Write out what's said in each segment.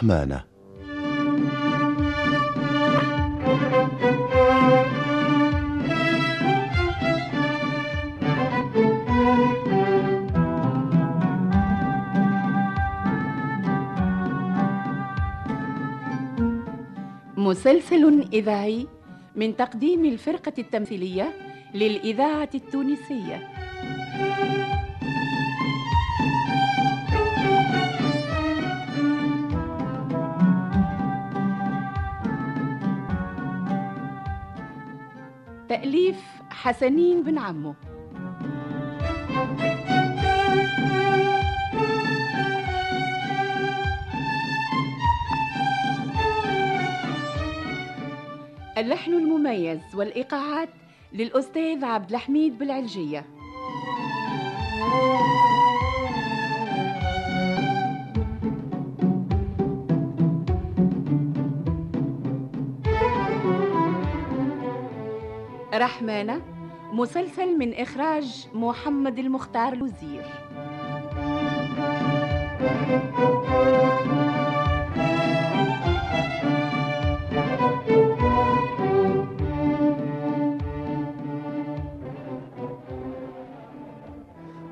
رحمانه مسلسل إذاعي من تقديم الفرقة التمثيلية للإذاعة التونسية. تأليف حسنين بن عمو. اللحن المميز والإيقاعات للأستاذ عبد الحميد بالعلجية. رحمانة مسلسل من إخراج محمد المختار الوزير.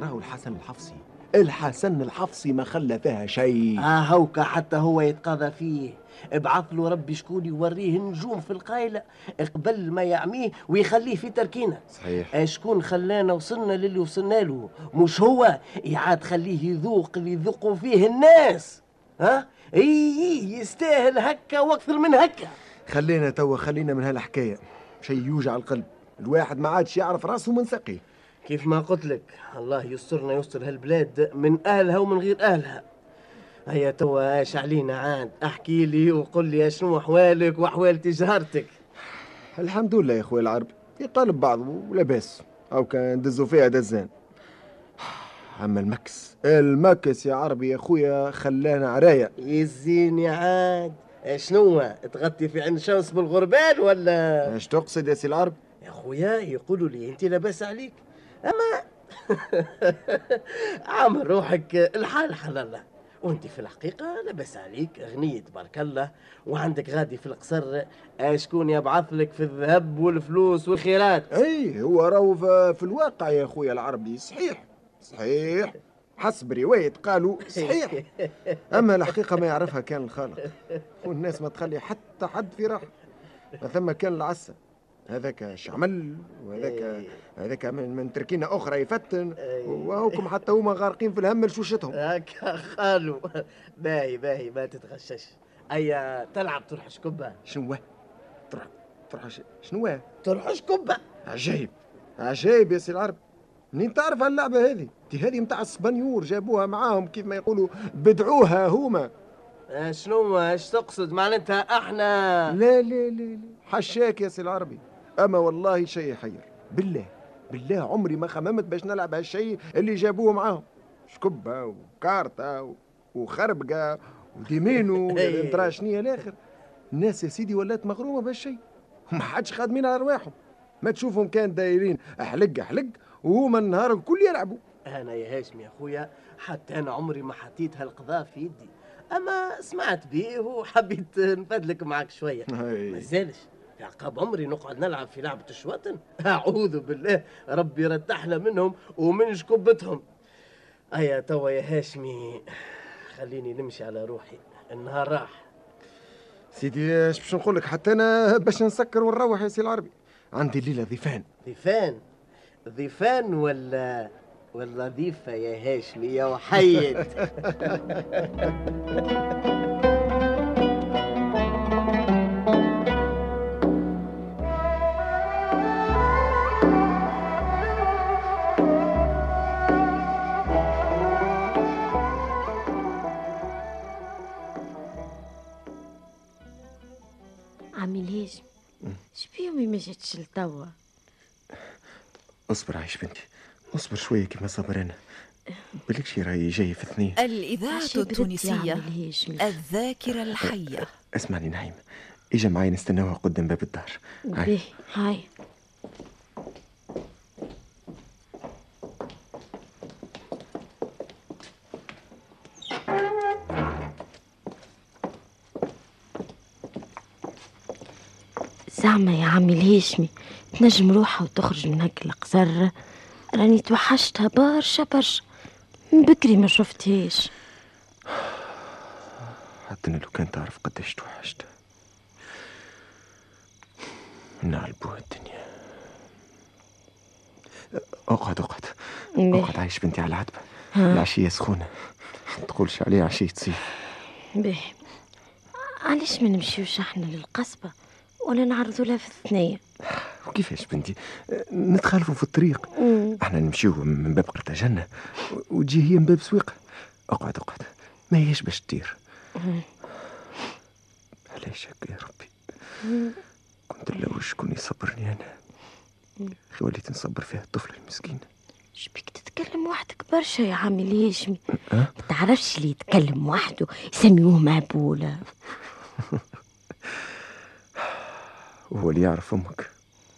راهو الحسن الحفصي. الحسن الحفصي ما خلى فيها شيء. آه هوكا حتى هو يتقاضى فيه. ابعث له ربي شكون يوريه النجوم في القايلة قبل ما يعميه ويخليه في تركينة صحيح. آه شكون خلانا وصلنا للي وصلنا له؟ مش هو. يعاد خليه يذوق اللي يذوقوا فيه الناس. ها؟ إي يستاهل هكا وأكثر من هكا. خلينا توا خلينا من هالحكاية. شيء يوجع القلب. الواحد ما عادش يعرف راسه من ساقيه كيف ما قلت لك الله يسترنا يستر هالبلاد من أهلها ومن غير أهلها. هيا توا إيش علينا عاد احكي لي وقل لي شنو أحوالك وأحوال تجارتك. الحمد لله يا أخوي العرب يقالب بعضه ولاباس أو كان دزوا فيها دزان. أما المكس المكس يا عربي يا أخويا خلانا عرايا. يزيني عاد. شنو تغطي في عين شمس بالغربال ولا؟ إيش تقصد يا سي العرب؟ يا خويا يقولوا لي أنت لاباس عليك. عامل روحك الحال حل الله وأنت في الحقيقة لاباس عليك غنية تبارك الله. وعندك غادي في القصر شكون يبعث لك في الذهب والفلوس والخيرات؟ أي هو راهو في الواقع يا أخويا العربي. صحيح صحيح. حسب رواية قالوا صحيح. أما الحقيقة ما يعرفها كان الخالق. والناس ما تخلي حتى حد في راحة. ثم كان العسة هذاك شعمل وهذاك هذاك من, من تركينة أخرى يفتن وهوكم حتى هما غارقين في الهم لشوشتهم هكا خالو باهي باهي ما تتغشش. أيا تلعب ترحش كبة. شنو؟ تروح تروح ش- شنو؟ ترحش كبة. عجيب. عجيب يا سي العرب. منين تعرف هاللعبة هذه؟ دي هذه متاع السبانيور جابوها معاهم كيف ما يقولوا بدعوها هما. آه، شنو إيش تقصد؟ معناتها أحنا. لا لا لا لا. حشاك يا سي العربي. أما والله شيء يحير بالله بالله عمري ما خممت باش نلعب هالشيء اللي جابوه معاهم. شكبة وكارتة و- وخربقة وديمينو. ترى شنيا الآخر. الناس يا سيدي ولات مغرومة بهالشيء. ما حدش خادمين على رواحهم ما تشوفهم كان دايرين أحلق أحلق وهما النهار الكل يلعبوا. أنا يا هاشم يا خويا حتى أنا عمري ما حطيت هالقضاء في يدي. أما سمعت بيه وحبيت نفدلك معك شوية. ما. زالش. عقاب عمري نقعد نلعب في لعبة الشواطن. أعوذ بالله. ربي يرتحنا منهم ومن جكبتهم أيا توا يا هاشمي خليني نمشي على روحي. النهار راح. سيدي إيش باش نقول لك؟ حتى أنا باش نسكر ونروح يا سي العربي. عندي الليلة ضيفان. ضيفان؟ ضيفان ولا ولا ضيفة يا هاشمي يا وحيد؟ لتوا اصبر عايش بنتي. اصبر شوية كما صبر أنا بالك شي راهي جاية في اثنين. الإذاعة التونسية. الذاكرة الحية. اسمعني نعيم. إجا معي نستناوها قدام باب الدار. هاي هاي. زعما يا عمي الهاشمي تنجم روحها وتخرج من هاك القصر راني توحشتها برشا برشا. من بكري ما شفتهاش. حتى لو كان تعرف قداش توحشت نعلبوها الدنيا. أقعد أقعد. أقعد عايش بنتي على العتبة. العشية سخونة. تقولش عليها عشية صيف باهي علاش ما نمشيوش إحنا للقصبة؟ ولا نعرضوا لها في الثنية وكيفاش بنتي؟ نتخالفوا في الطريق. إحنا نمشيو من باب قرطاجنة وتجي هي من باب سويقة اقعد اقعد. ما هيش باش تطير علاش هكا يا ربي. كنت لو شكون يصبرني أنا. أخي وليت نصبر فيها الطفل المسكين. شبيك تتكلم وحدك برشا يا عمي؟ الهاشمي أه؟ ما تعرفش اللي يتكلم وحده؟ يسميوه مهبولة. وهو اللي يعرف أمك.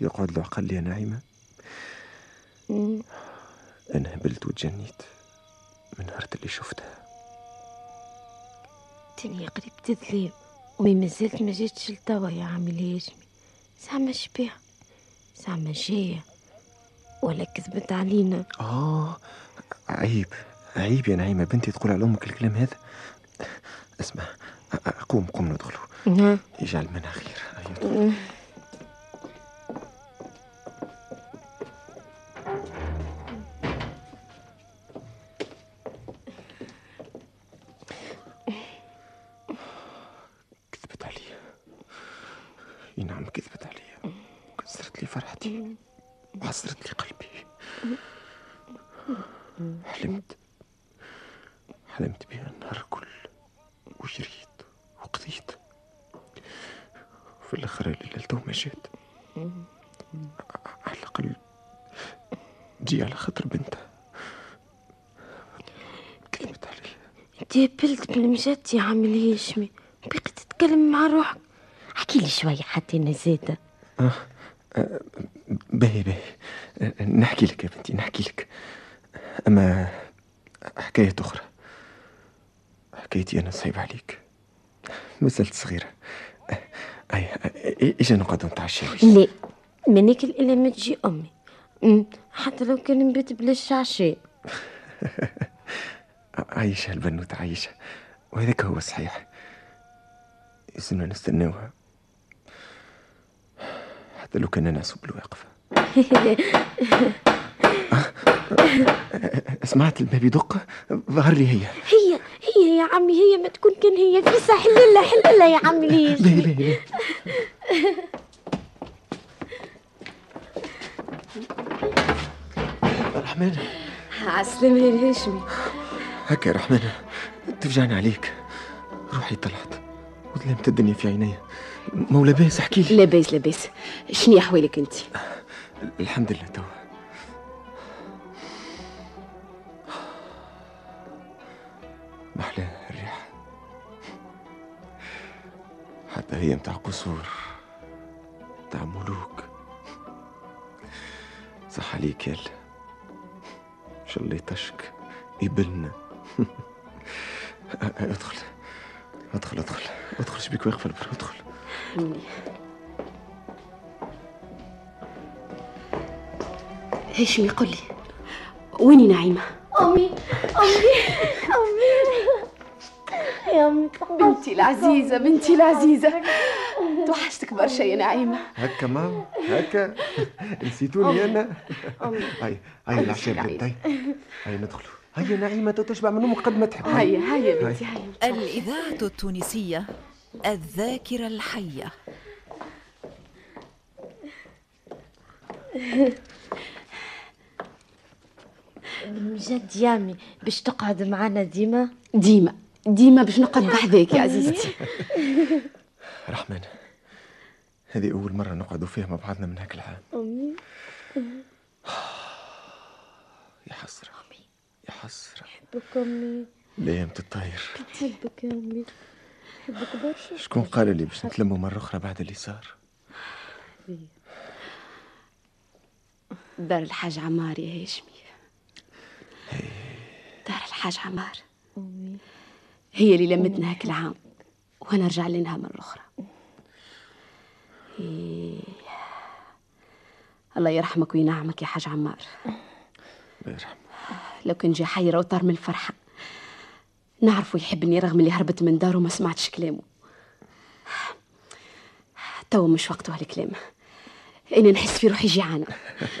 يقعد له عقل يا نعيمة. أنا هبلت وتجنيت من نهار اللي شفتها. الدنيا قريب تظلم ومي مازالت ما جاتش لتوا يا عمي الهاشمي. زعما شبيها زعما جاية. ولا كذبت علينا. آه عيب. عيب يا نعيمة بنتي تقول على أمك الكلام هذا. اسمع قوم قوم ندخلوا. ها يجعل منها خير. أيوة. فرحتي. وعصرت لي قلبي. حلمت. حلمت بها النهار كل وجريت وقضيت. وفي الآخر الليلة تو ما جات على الأقل جي على خاطر بنتها. كذبت علي انت هبلت بالمجد يا عمي الهاشمي بقيت تتكلم مع روحك. احكي لي شوية حتى أنا زادة باهي باهي نحكي لك يا بنتي نحكي لك. أما حكاية أخرى. حكايتي أنا صعيب عليك. مازلت صغيرة. أه، اجا نقعد نتعشى لا منك الا ما تجي أمم، حتى لو كان نبات بلاش عشاء عايشة البنوتة عايشة. وهذاك هو الصحيح يلزمنا نستناوها. حتى لو كان نعسو بالواقفة. سمعت الباب يدق؟ ظهر لي هي. هي هي يا عمي هي ما تكون كان هي. في حللة حللة يا عمي ليش؟ باهي باهي باهي. رحمن. عسلامة يا الهاشمي هكا يا رحمن تفجعني عليك. روحي طلعت وظلمت الدنيا في عيني مولا باس احكي لي. لاباس لاباس. شنو احوالك انت؟ الحمد لله توا محلى الريحة حتى هي متاع قصور متاع ملوك. صح عليك يلا الله يطشك يبلنا. أدخل. أدخل أدخل. أدخل شبيك واقفة أدخل. هاشمي قل لي. ويني نعيمة؟ أمي أمي أمي. يا أمي بنتي العزيزة بنتي العزيزة. توحشتك برشا يا نعيمة. هكا ماما هكا. نسيتوني أنا؟ هاي هاي العشاء العيد. بنت هاي ندخلوا. هيا نعيمة تشبع من أمك قد ما تحب. هيا هيا بنتي هيا. الإذاعة التونسية الذاكرة الحية. بجد يا امي باش تقعد معنا ديما؟ ديما ديما باش نقعد بحذاك يا عزيزتي. رحمن هذه أول مرة نقعدوا فيها مع بعضنا من هاك العام. أمي يا حسرة يا حسرة. بك أمي. الأيام تتطاير نحبك يا أمي. نحبك برشا؟ شكون قال لي باش نتلموا مرة أخرى بعد اللي صار؟ دار الحاج عمار يا هاشمي. دار الحاج عمار. هي اللي لمتنا هاك العام وأنا رجع لنا مرة أخرى. إيه. الله يرحمك وينعمك يا حاج عمار. الله يرحمه. لو كان جا حي وطار من الفرحة. نعرفه يحبني رغم اللي هربت من داره وما سمعتش كلامه. توا مش وقته هالكلام. أنا نحس في روحي جيعانة.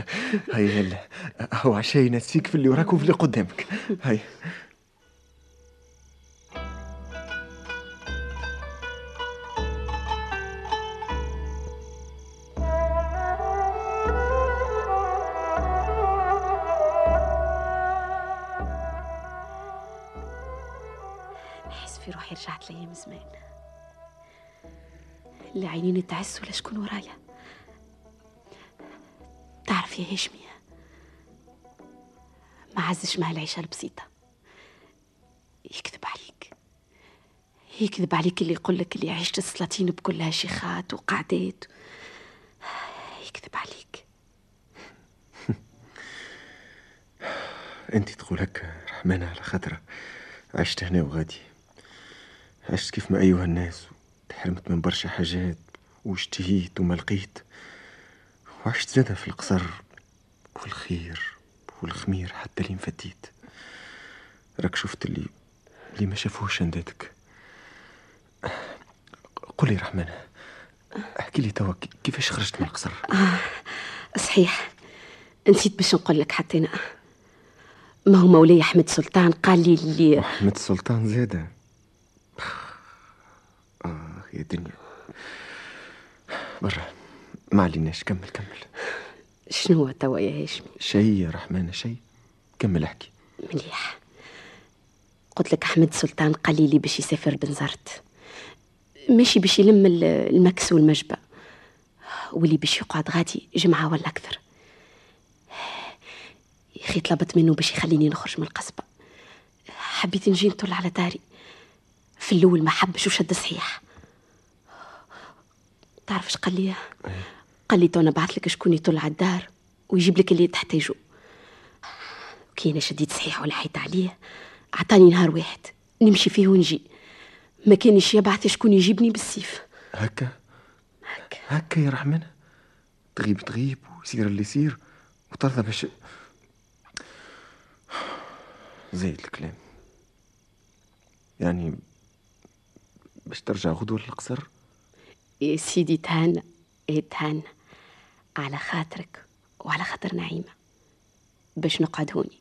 هيا هلا. هو عشاء ينسيك في اللي وراك وفي اللي قدامك. هيا. رجعت لأيام زمان. اللي عينيني تعس ولا شكون ورايا. تعرف يا هاشمي ما عزش مع العيشة البسيطة. يكذب عليك. يكذب عليك اللي يقول لك اللي عشت السلاطين بكلها شيخات وقعدات. يكذب عليك. انت تقول هكا رحمانة على خاطر عشت هنا وغادي. عشت كيف ما أيها الناس تحرمت من برشا حاجات واشتهيت وما لقيت وعشت زادة في القصر والخير والخمير حتى لين فتيت راك شفت اللي اللي ما شافوش انداتك قولي رحمانة احكي لي توا كيفاش خرجت من القصر؟ صحيح. نسيت باش نقول لك حتى أنا. ما هو مولاي أحمد سلطان قال لي اللي أحمد السلطان زادة. آه يا دنيا برا ما عليناش كمل كمل. شنو توا يا هاشمي شيء يا رحمانة شيء كمل احكي. مليح. قلت لك أحمد سلطان قال لي باش يسافر بنزرت ماشي باش يلم ال- المكس والمجبة واللي باش يقعد غادي جمعة ولا أكثر. يا أخي طلبت منه باش يخليني نخرج من القصبة. حبيت نجي نطل على داري. في الأول ما حبش وشد صحيح تعرف إيش قال لي؟ قال لي تو نبعث لك شكون يطل على الدار ويجيب لك اللي تحتاجه كي أنا شديت صحيح ولحيت عليه عطاني نهار واحد نمشي فيه ونجي. ما كانش يبعث شكون يجيبني بالسيف. هكا؟ هكا. هكا يا رحمانة تغيب تغيب ويصير اللي يصير وترضى باش زايد الكلام. يعني باش ترجع غدوة للقصر؟ يا سيدي تهنى إيه تهنى على خاطرك وعلى خاطر نعيمة باش نقعد هوني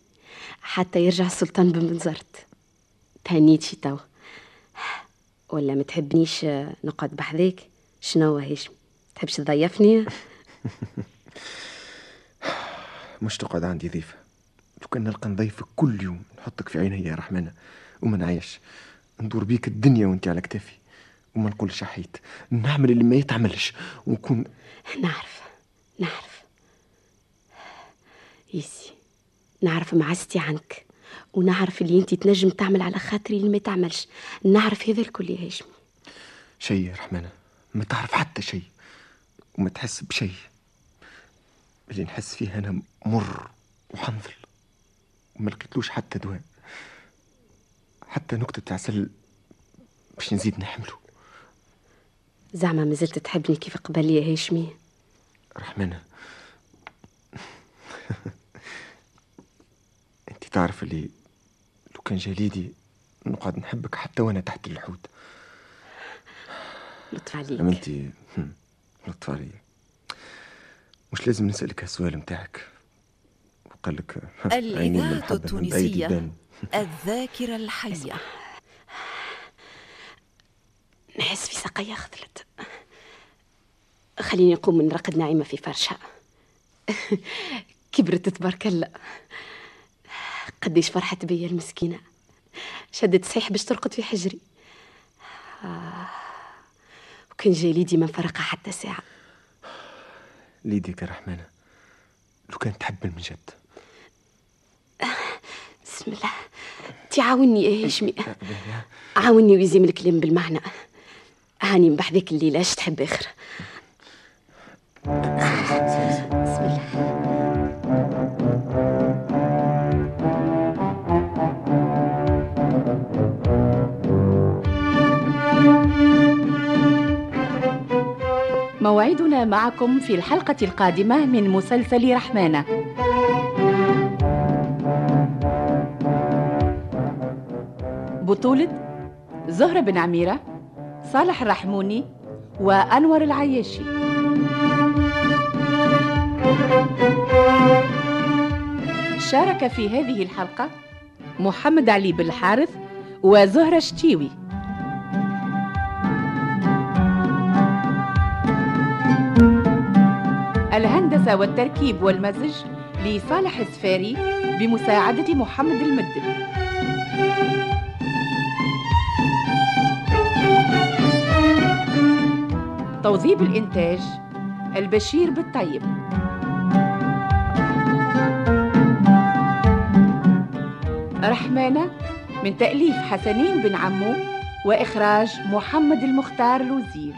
حتى يرجع السلطان بن بنزرت تهنيت شي توا. ولا ما تحبنيش نقعد بحذاك؟ شنو هاشم تحبش تضيفني؟ مش تقعد عندي ضيفة. لو كان نلقى نضيفك كل يوم. نحطك في عيني يا رحمانة وما نعيش. ندور بيك الدنيا وانت على كتافي. وما نقولش حيت. نعمل اللي ما يتعملش ونكون نعرف نعرف. يسي نعرف معزتي عنك ونعرف اللي انت تنجم تعمل على خاطري اللي ما تعملش نعرف هذا الكل يا هاشمي. شيء يا رحمانة ما تعرف حتى شيء وما تحس بشيء اللي نحس فيه أنا مر وحنظل وما لقيتلوش حتى دواء. حتى نكتة عسل باش نزيد نحمله زعما ما زلت تحبني كيف قبل يا هاشمي. رحمانة أنت تعرف اللي لو كان جليدي نقعد نحبك حتى وأنا تحت الحوت. لطف عليك. أما أنت لطف علي مش لازم نسألك هالسؤال متاعك. وقال لك الإذاعة التونسية. الذاكرة الحية. نحس في ساقية خذلت خليني نقوم نرقد ناعمة في فرشها كبرت تبارك الله. قديش فرحت بيا المسكينة. شدت صحيح باش ترقد في حجري. آه. وكان جالي ديما مفرقة حتى ساعة. ليديك يا رحمانة لو كان تحب من جد. بسم الله. تعاوني يا هشمي عاوني ويزيم الكلام بالمعنى. هاني من بعدك الليلة اش تحب آخر؟ بسم الله موعدنا معكم في الحلقة القادمة من مسلسل رحمانة. بطولة زهرة بن عميرة صالح الرحموني وأنور العياشي. شارك في هذه الحلقة محمد علي بالحارث وزهرة شتيوي. الهندسة والتركيب والمزج لصالح السفاري بمساعدة محمد المدب توظيف الإنتاج البشير بالطيب. رحمانة من تأليف حسنين بن عمو وإخراج محمد المختار الوزير.